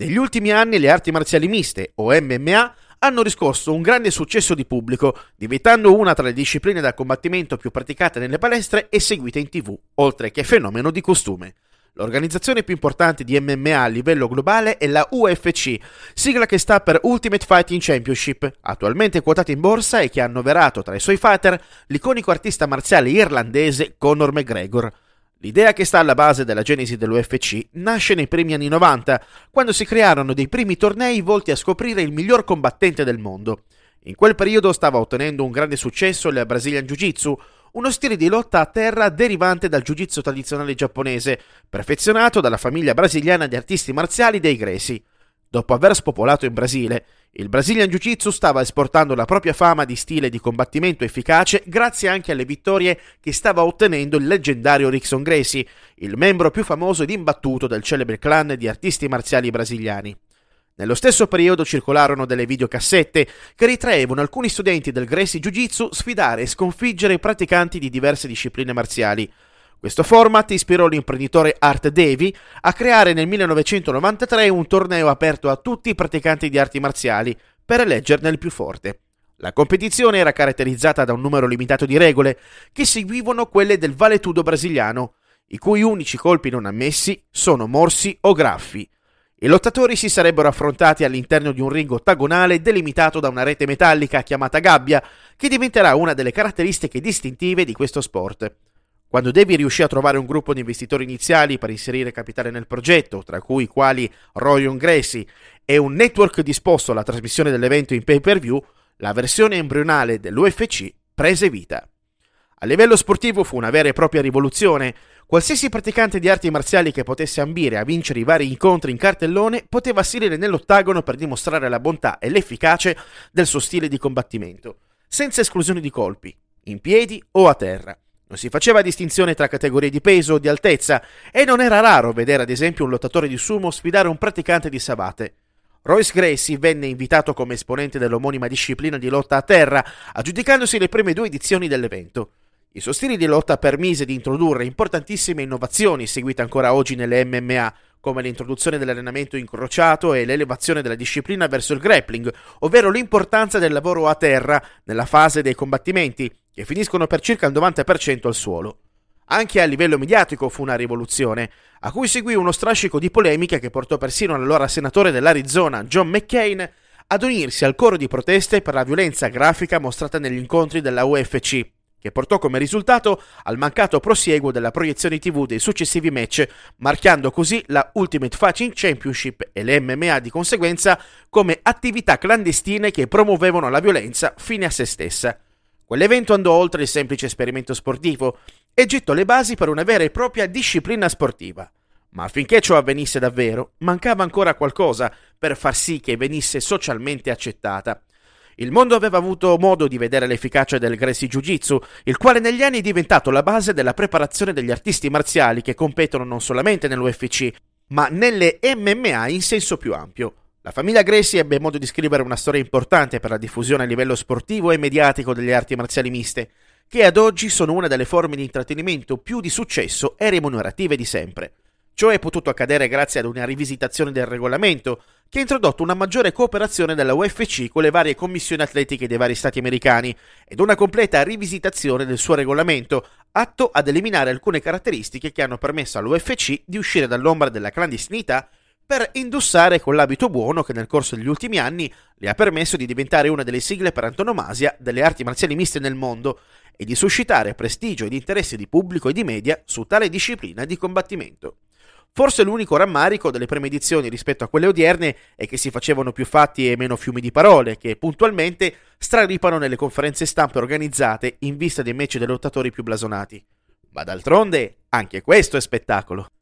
Negli ultimi anni le arti marziali miste, o MMA, hanno riscosso un grande successo di pubblico, diventando una tra le discipline da combattimento più praticate nelle palestre e seguite in tv, oltre che fenomeno di costume. L'organizzazione più importante di MMA a livello globale è la UFC, sigla che sta per Ultimate Fighting Championship, attualmente quotata in borsa e che ha annoverato tra i suoi fighter l'iconico artista marziale irlandese Conor McGregor. L'idea che sta alla base della genesi dell'UFC nasce nei primi anni 90, quando si crearono dei primi tornei volti a scoprire il miglior combattente del mondo. In quel periodo stava ottenendo un grande successo il Brazilian Jiu-Jitsu, uno stile di lotta a terra derivante dal jiu-jitsu tradizionale giapponese, perfezionato dalla famiglia brasiliana di artisti marziali dei Greci. Dopo aver spopolato in Brasile, il Brazilian Jiu-Jitsu stava esportando la propria fama di stile di combattimento efficace grazie anche alle vittorie che stava ottenendo il leggendario Rickson Gracie, il membro più famoso ed imbattuto del celebre clan di artisti marziali brasiliani. Nello stesso periodo circolarono delle videocassette che ritraevano alcuni studenti del Gracie Jiu-Jitsu sfidare e sconfiggere i praticanti di diverse discipline marziali. Questo format ispirò l'imprenditore Art Davy a creare nel 1993 un torneo aperto a tutti i praticanti di arti marziali per eleggerne il più forte. La competizione era caratterizzata da un numero limitato di regole che seguivano quelle del valetudo brasiliano, i cui unici colpi non ammessi sono morsi o graffi. I lottatori si sarebbero affrontati all'interno di un ring ottagonale delimitato da una rete metallica chiamata gabbia, che diventerà una delle caratteristiche distintive di questo sport. Quando Davy riuscì a trovare un gruppo di investitori iniziali per inserire capitale nel progetto, tra cui quali Royon Gracie e un network disposto alla trasmissione dell'evento in pay per view, la versione embrionale dell'UFC prese vita. A livello sportivo fu una vera e propria rivoluzione. Qualsiasi praticante di arti marziali che potesse ambire a vincere i vari incontri in cartellone poteva salire nell'ottagono per dimostrare la bontà e l'efficacia del suo stile di combattimento, senza esclusione di colpi, in piedi o a terra. Non si faceva distinzione tra categorie di peso o di altezza e non era raro vedere ad esempio un lottatore di sumo sfidare un praticante di sabate. Royce Gracie venne invitato come esponente dell'omonima disciplina di lotta a terra, aggiudicandosi le prime due edizioni dell'evento. Il suo stile di lotta permise di introdurre importantissime innovazioni seguite ancora oggi nelle MMA, come l'introduzione dell'allenamento incrociato e l'elevazione della disciplina verso il grappling, ovvero l'importanza del lavoro a terra nella fase dei combattimenti, che finiscono per circa il 90% al suolo. Anche a livello mediatico fu una rivoluzione, a cui seguì uno strascico di polemiche che portò persino l'allora senatore dell'Arizona John McCain ad unirsi al coro di proteste per la violenza grafica mostrata negli incontri della UFC che portò come risultato al mancato prosieguo della proiezione TV dei successivi match, marchiando così la Ultimate Fighting Championship e le MMA di conseguenza come attività clandestine che promuovevano la violenza fine a se stessa. Quell'evento andò oltre il semplice esperimento sportivo e gettò le basi per una vera e propria disciplina sportiva. Ma affinché ciò avvenisse davvero, mancava ancora qualcosa per far sì che venisse socialmente accettata. Il mondo aveva avuto modo di vedere l'efficacia del Gracie Jiu-Jitsu, il quale negli anni è diventato la base della preparazione degli artisti marziali che competono non solamente nell'UFC, ma nelle MMA in senso più ampio. La famiglia Gracie ebbe modo di scrivere una storia importante per la diffusione a livello sportivo e mediatico delle arti marziali miste, che ad oggi sono una delle forme di intrattenimento più di successo e remunerative di sempre. Ciò è potuto accadere grazie ad una rivisitazione del regolamento, che ha introdotto una maggiore cooperazione della UFC con le varie commissioni atletiche dei vari stati americani ed una completa rivisitazione del suo regolamento, atto ad eliminare alcune caratteristiche che hanno permesso all'UFC di uscire dall'ombra della clandestinità per indossare quell'abito buono che nel corso degli ultimi anni le ha permesso di diventare una delle sigle per antonomasia delle arti marziali miste nel mondo e di suscitare prestigio ed interesse di pubblico e di media su tale disciplina di combattimento. Forse l'unico rammarico delle prime edizioni rispetto a quelle odierne è che si facevano più fatti e meno fiumi di parole, che puntualmente straripano nelle conferenze stampe organizzate in vista dei match dei lottatori più blasonati. Ma d'altronde, anche questo è spettacolo.